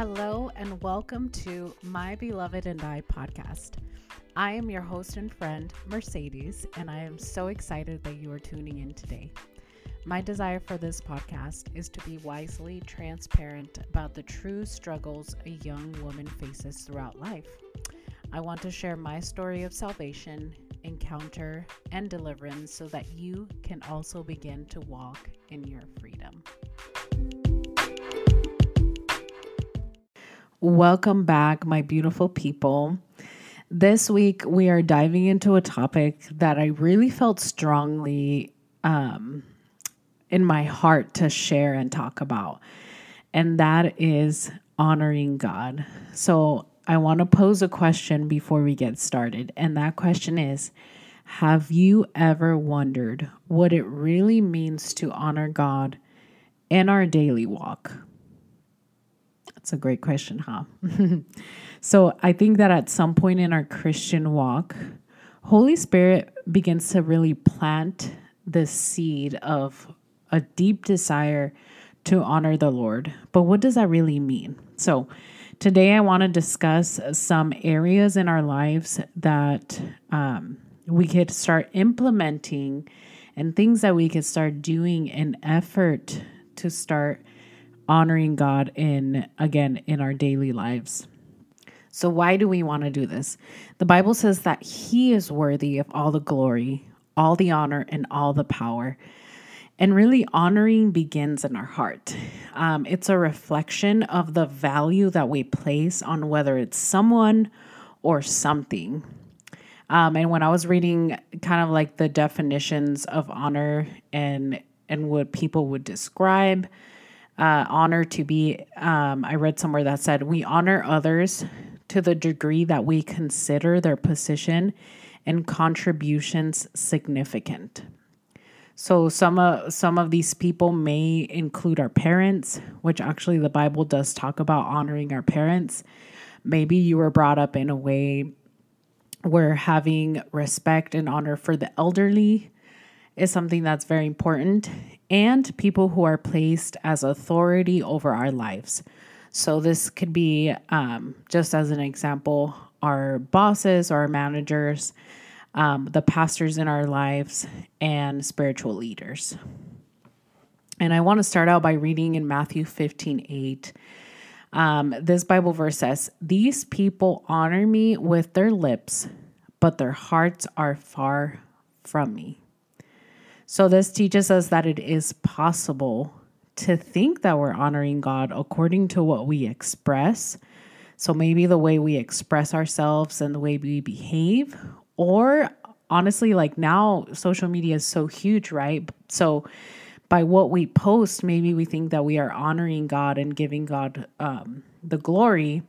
Hello, and welcome to My Beloved and I podcast. I am your host and friend, Mercedes, and I am so excited that you are tuning in today. My desire for this podcast is to be wisely transparent about the true struggles a young woman faces throughout life. I want to share my story of salvation, encounter, and deliverance so that you can also begin to walk in your freedom. Welcome back, my beautiful people. This week, we are diving into a topic that I really felt strongly um, in my heart to share and talk about, and that is honoring God. So, I want to pose a question before we get started, and that question is Have you ever wondered what it really means to honor God in our daily walk? That's a great question, huh? so I think that at some point in our Christian walk, Holy Spirit begins to really plant the seed of a deep desire to honor the Lord. But what does that really mean? So today I want to discuss some areas in our lives that um, we could start implementing and things that we could start doing in effort to start honoring God in, again, in our daily lives. So, why do we want to do this? The Bible says that He is worthy of all the glory, all the honor, and all the power. And really, honoring begins in our heart. Um, it's a reflection of the value that we place on whether it's someone or something. Um, and when I was reading kind of like the definitions of honor and and what people would describe uh, honor to be, um, I read somewhere that said, we honor others to the degree that we consider their position and contributions significant. So some of some of these people may include our parents, which actually the Bible does talk about honoring our parents. Maybe you were brought up in a way where having respect and honor for the elderly is something that's very important and people who are placed as authority over our lives. So, this could be um, just as an example our bosses our managers, um, the pastors in our lives, and spiritual leaders. And I want to start out by reading in Matthew 15 8. Um, this Bible verse says, These people honor me with their lips, but their hearts are far from me. So, this teaches us that it is possible to think that we're honoring God according to what we express. So, maybe the way we express ourselves and the way we behave, or honestly, like now, social media is so huge, right? So, by what we post, maybe we think that we are honoring God and giving God um, the glory,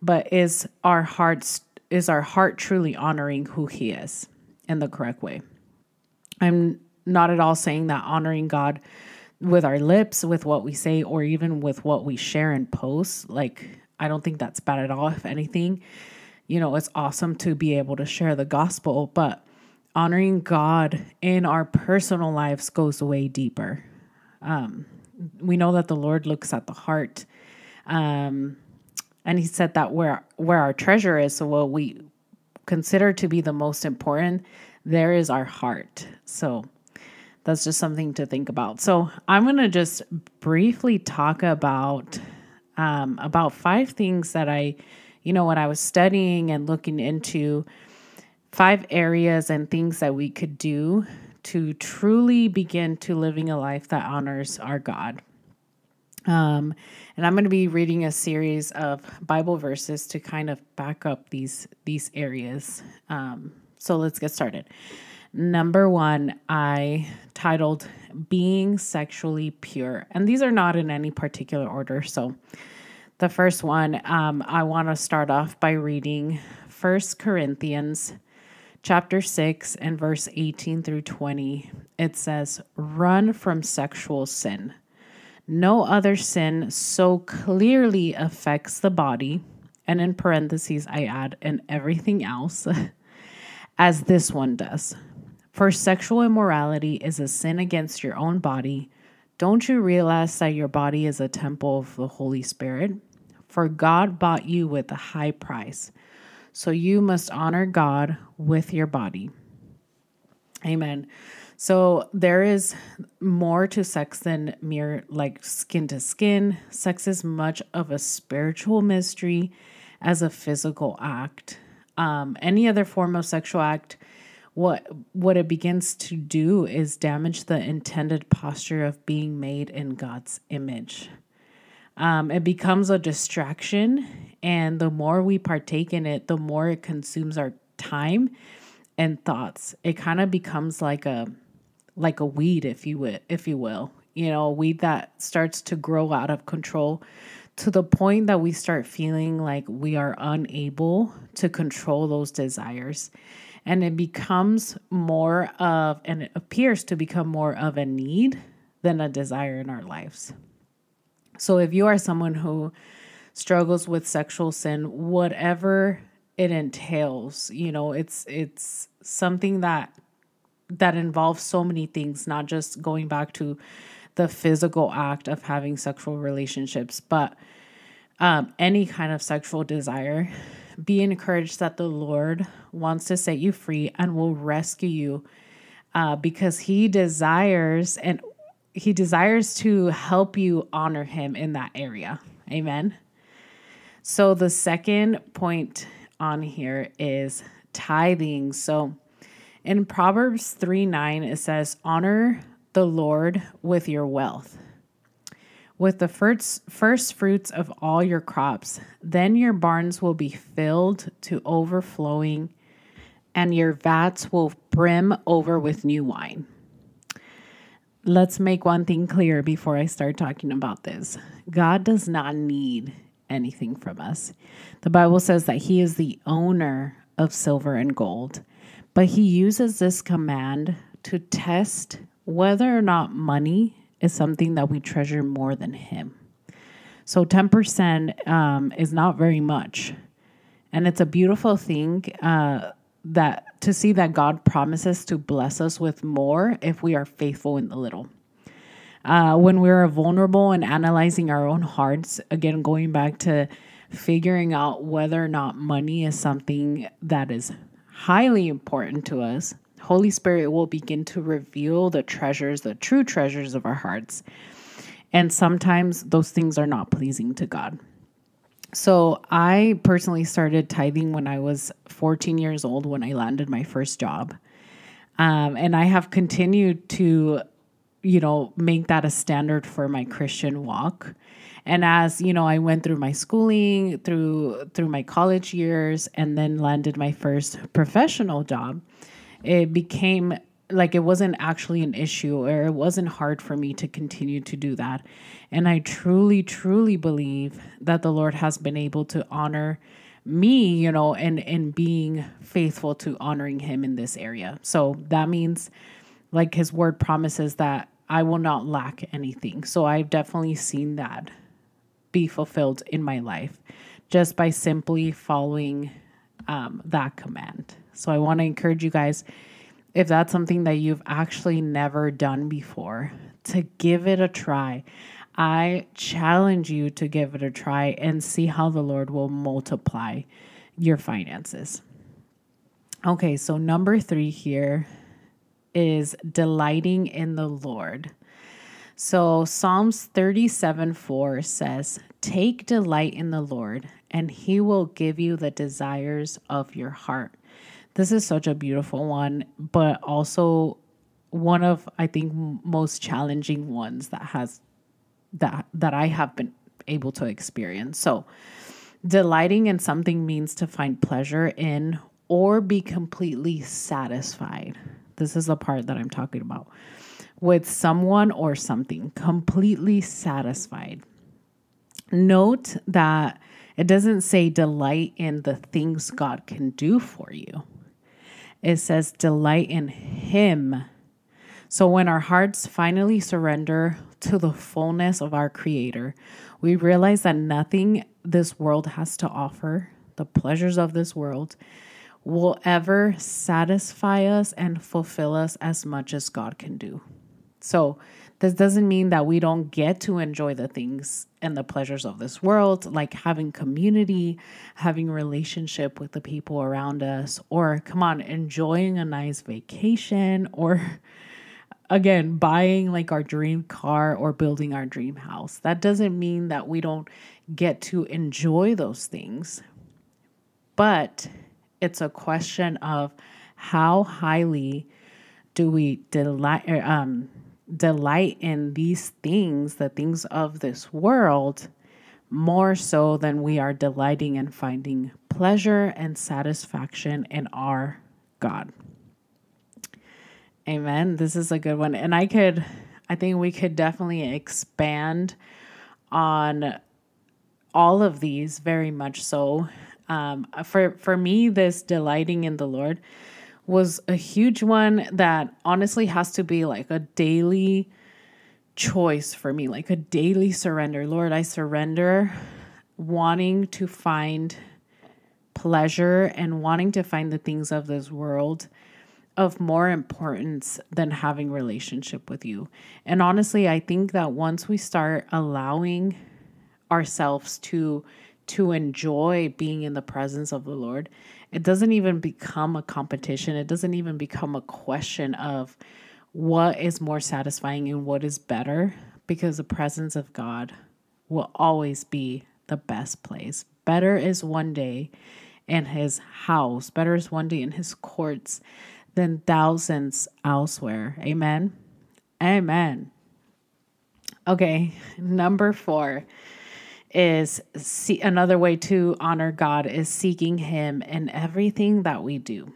but is our hearts is our heart truly honoring who He is in the correct way? I'm not at all saying that honoring God with our lips, with what we say, or even with what we share and post, like, I don't think that's bad at all. If anything, you know, it's awesome to be able to share the gospel, but honoring God in our personal lives goes way deeper. Um, we know that the Lord looks at the heart. Um, and he said that where where our treasure is, so what we consider to be the most important, there is our heart. So that's just something to think about. So I'm going to just briefly talk about um, about five things that I, you know, when I was studying and looking into five areas and things that we could do to truly begin to living a life that honors our God. Um, and I'm going to be reading a series of Bible verses to kind of back up these these areas. Um, so let's get started. Number one, I titled Being Sexually Pure. And these are not in any particular order. So the first one, um, I want to start off by reading First Corinthians chapter 6 and verse 18 through 20. It says, Run from sexual sin. No other sin so clearly affects the body. And in parentheses, I add, and everything else, as this one does. For sexual immorality is a sin against your own body. Don't you realize that your body is a temple of the Holy Spirit? for God bought you with a high price. So you must honor God with your body. Amen. So there is more to sex than mere like skin to skin. Sex is much of a spiritual mystery as a physical act. Um, any other form of sexual act, what what it begins to do is damage the intended posture of being made in God's image. Um, it becomes a distraction, and the more we partake in it, the more it consumes our time and thoughts. It kind of becomes like a like a weed, if you will, if you will. You know, a weed that starts to grow out of control to the point that we start feeling like we are unable to control those desires. And it becomes more of, and it appears to become more of a need than a desire in our lives. So if you are someone who struggles with sexual sin, whatever it entails, you know, it's it's something that that involves so many things, not just going back to the physical act of having sexual relationships, but um, any kind of sexual desire. Be encouraged that the Lord wants to set you free and will rescue you uh, because He desires and He desires to help you honor Him in that area. Amen. So the second point on here is tithing. So in Proverbs 3 9, it says, Honor the Lord with your wealth, with the first, first fruits of all your crops. Then your barns will be filled to overflowing, and your vats will brim over with new wine. Let's make one thing clear before I start talking about this God does not need anything from us. The Bible says that He is the owner of silver and gold. But he uses this command to test whether or not money is something that we treasure more than him. So 10% um, is not very much. And it's a beautiful thing uh, that to see that God promises to bless us with more if we are faithful in the little. Uh, when we're vulnerable and analyzing our own hearts, again, going back to figuring out whether or not money is something that is highly important to us, Holy Spirit will begin to reveal the treasures, the true treasures of our hearts. And sometimes those things are not pleasing to God. So I personally started tithing when I was 14 years old when I landed my first job. Um, and I have continued to, you know, make that a standard for my Christian walk. And as you know, I went through my schooling, through through my college years, and then landed my first professional job. It became like it wasn't actually an issue, or it wasn't hard for me to continue to do that. And I truly, truly believe that the Lord has been able to honor me, you know, and and being faithful to honoring Him in this area. So that means, like His Word promises that I will not lack anything. So I've definitely seen that be fulfilled in my life just by simply following um, that command. So I want to encourage you guys, if that's something that you've actually never done before, to give it a try. I challenge you to give it a try and see how the Lord will multiply your finances. Okay, so number three here is delighting in the Lord. So Psalms 37 4 says, Take delight in the Lord, and he will give you the desires of your heart. This is such a beautiful one, but also one of I think most challenging ones that has that that I have been able to experience. So, delighting in something means to find pleasure in or be completely satisfied. This is the part that I'm talking about with someone or something, completely satisfied. Note that it doesn't say delight in the things God can do for you, it says delight in Him. So when our hearts finally surrender to the fullness of our Creator, we realize that nothing this world has to offer, the pleasures of this world, will ever satisfy us and fulfill us as much as God can do. So This doesn't mean that we don't get to enjoy the things and the pleasures of this world, like having community, having relationship with the people around us, or come on, enjoying a nice vacation, or again, buying like our dream car or building our dream house. That doesn't mean that we don't get to enjoy those things. But it's a question of how highly do we delight um delight in these things, the things of this world, more so than we are delighting in finding pleasure and satisfaction in our God. Amen. This is a good one. And I could, I think we could definitely expand on all of these very much so. Um, for for me, this delighting in the Lord was a huge one that honestly has to be like a daily choice for me, like a daily surrender. Lord, I surrender wanting to find pleasure and wanting to find the things of this world of more importance than having relationship with you. And honestly, I think that once we start allowing ourselves to to enjoy being in the presence of the Lord, it doesn't even become a competition. It doesn't even become a question of what is more satisfying and what is better because the presence of God will always be the best place. Better is one day in his house, better is one day in his courts than thousands elsewhere. Amen. Amen. Okay, number four is see another way to honor God is seeking him in everything that we do.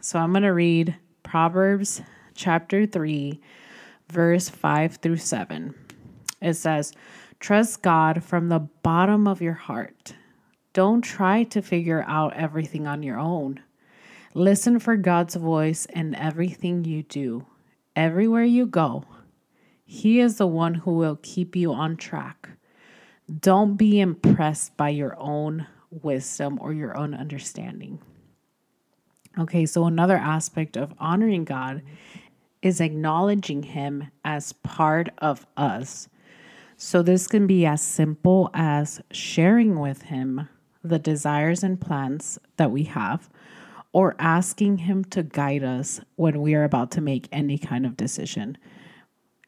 So I'm going to read Proverbs chapter 3 verse 5 through 7. It says, "Trust God from the bottom of your heart. Don't try to figure out everything on your own. Listen for God's voice in everything you do. Everywhere you go, he is the one who will keep you on track." Don't be impressed by your own wisdom or your own understanding. Okay, so another aspect of honoring God is acknowledging Him as part of us. So this can be as simple as sharing with Him the desires and plans that we have, or asking Him to guide us when we are about to make any kind of decision.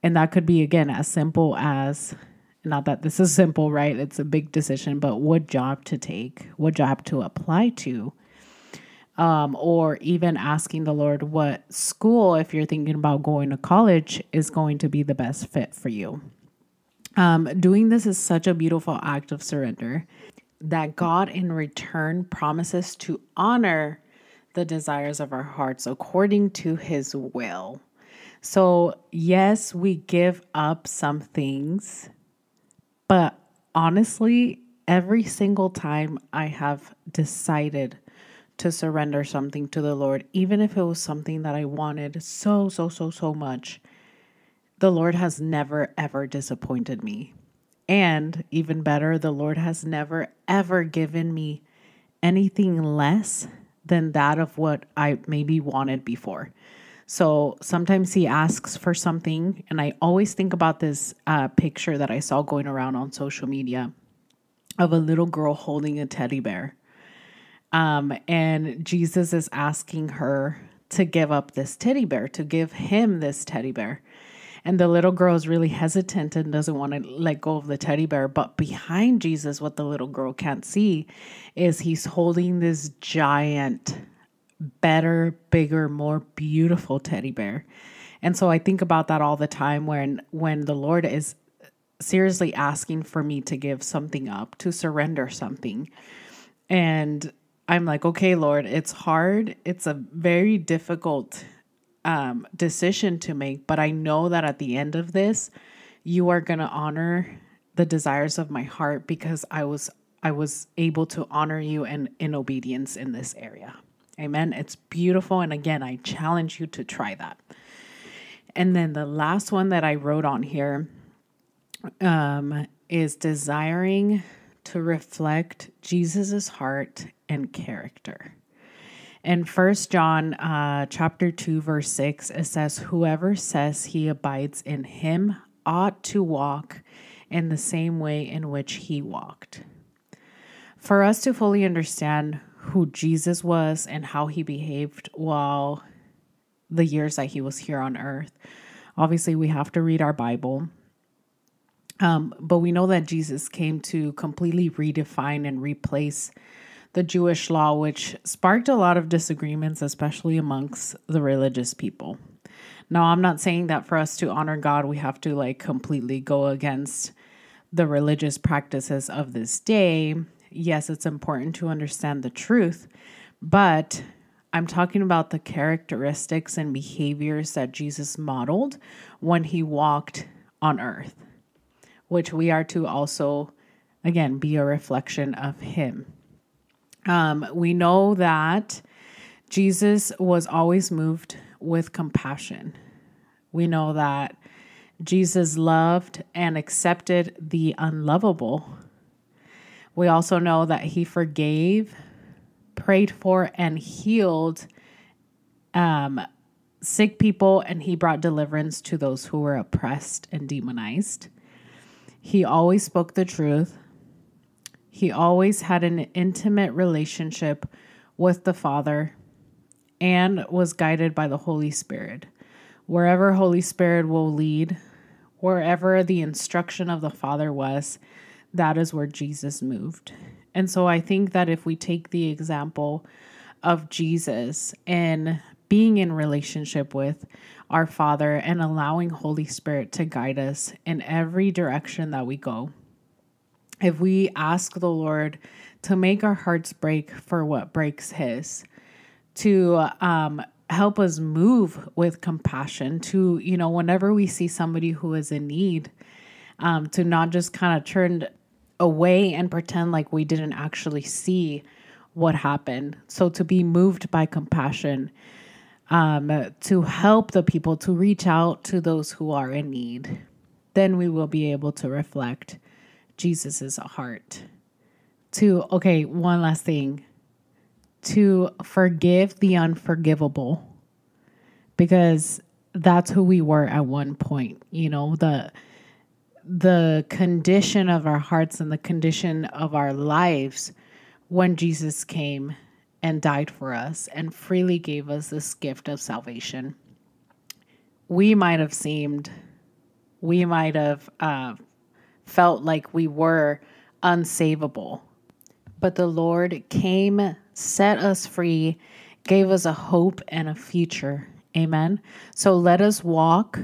And that could be, again, as simple as not that this is simple, right? It's a big decision, but what job to take, what job to apply to, um, or even asking the Lord what school, if you're thinking about going to college, is going to be the best fit for you. Um, doing this is such a beautiful act of surrender that God, in return, promises to honor the desires of our hearts according to his will. So, yes, we give up some things but honestly, every single time I have decided to surrender something to the Lord, even if it was something that I wanted so, so, so, so much, the Lord has never, ever disappointed me. And even better, the Lord has never, ever given me anything less than that of what I maybe wanted before. So sometimes he asks for something, and I always think about this uh, picture that I saw going around on social media of a little girl holding a teddy bear. Um, and Jesus is asking her to give up this teddy bear, to give him this teddy bear. And the little girl is really hesitant and doesn't want to let go of the teddy bear. But behind Jesus, what the little girl can't see is he's holding this giant better, bigger, more beautiful teddy bear. And so I think about that all the time when when the Lord is seriously asking for me to give something up, to surrender something. And I'm like, okay, Lord, it's hard. It's a very difficult um, decision to make, but I know that at the end of this, you are going to honor the desires of my heart because I was I was able to honor you and in obedience in this area. Amen. It's beautiful. And again, I challenge you to try that. And then the last one that I wrote on here um, is desiring to reflect Jesus's heart and character. In First John uh, chapter 2, verse 6, it says, Whoever says he abides in him ought to walk in the same way in which he walked. For us to fully understand who Jesus was and how he behaved while the years that he was here on earth, obviously we have to read our Bible. Um, but we know that Jesus came to completely redefine and replace the Jewish law, which sparked a lot of disagreements, especially amongst the religious people. Now, I'm not saying that for us to honor God, we have to like completely go against the religious practices of this day. Yes, it's important to understand the truth, but I'm talking about the characteristics and behaviors that Jesus modeled when he walked on earth, which we are to also, again, be a reflection of him. Um, we know that Jesus was always moved with compassion. We know that Jesus loved and accepted the unlovable. We also know that he forgave, prayed for, and healed um, sick people, and he brought deliverance to those who were oppressed and demonized. He always spoke the truth. He always had an intimate relationship with the Father and was guided by the Holy Spirit. Wherever Holy Spirit will lead, wherever the instruction of the Father was, that is where Jesus moved. And so I think that if we take the example of Jesus and being in relationship with our Father and allowing Holy Spirit to guide us in every direction that we go, if we ask the Lord to make our hearts break for what breaks His, to um, help us move with compassion, to, you know, whenever we see somebody who is in need, um, to not just kind of turn away and pretend like we didn't actually see what happened. So to be moved by compassion, um, to help the people, to reach out to those who are in need, then we will be able to reflect Jesus's heart. To, okay, one last thing to forgive the unforgivable because that's who we were at one point you know the the condition of our hearts and the condition of our lives when Jesus came and died for us and freely gave us this gift of salvation we might have seemed we might have uh, felt like we were unsavable. But the Lord came, set us free, gave us a hope and a future. Amen. So let us walk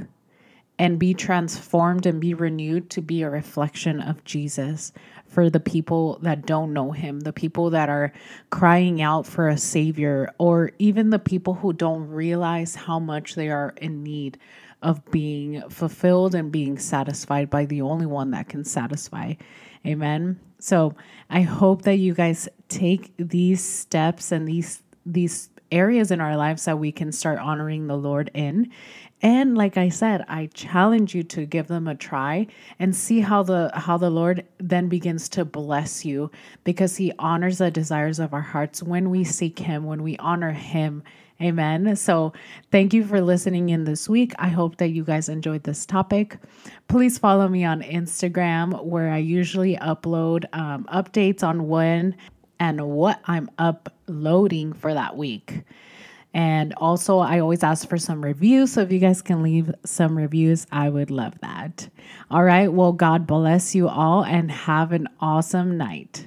and be transformed and be renewed to be a reflection of Jesus for the people that don't know him, the people that are crying out for a savior, or even the people who don't realize how much they are in need of being fulfilled and being satisfied by the only one that can satisfy. Amen. So I hope that you guys take these steps and these these areas in our lives that we can start honoring the Lord in. And like I said, I challenge you to give them a try and see how the how the Lord then begins to bless you because he honors the desires of our hearts when we seek him, when we honor him Amen. So, thank you for listening in this week. I hope that you guys enjoyed this topic. Please follow me on Instagram, where I usually upload um, updates on when and what I'm uploading for that week. And also, I always ask for some reviews. So, if you guys can leave some reviews, I would love that. All right. Well, God bless you all and have an awesome night.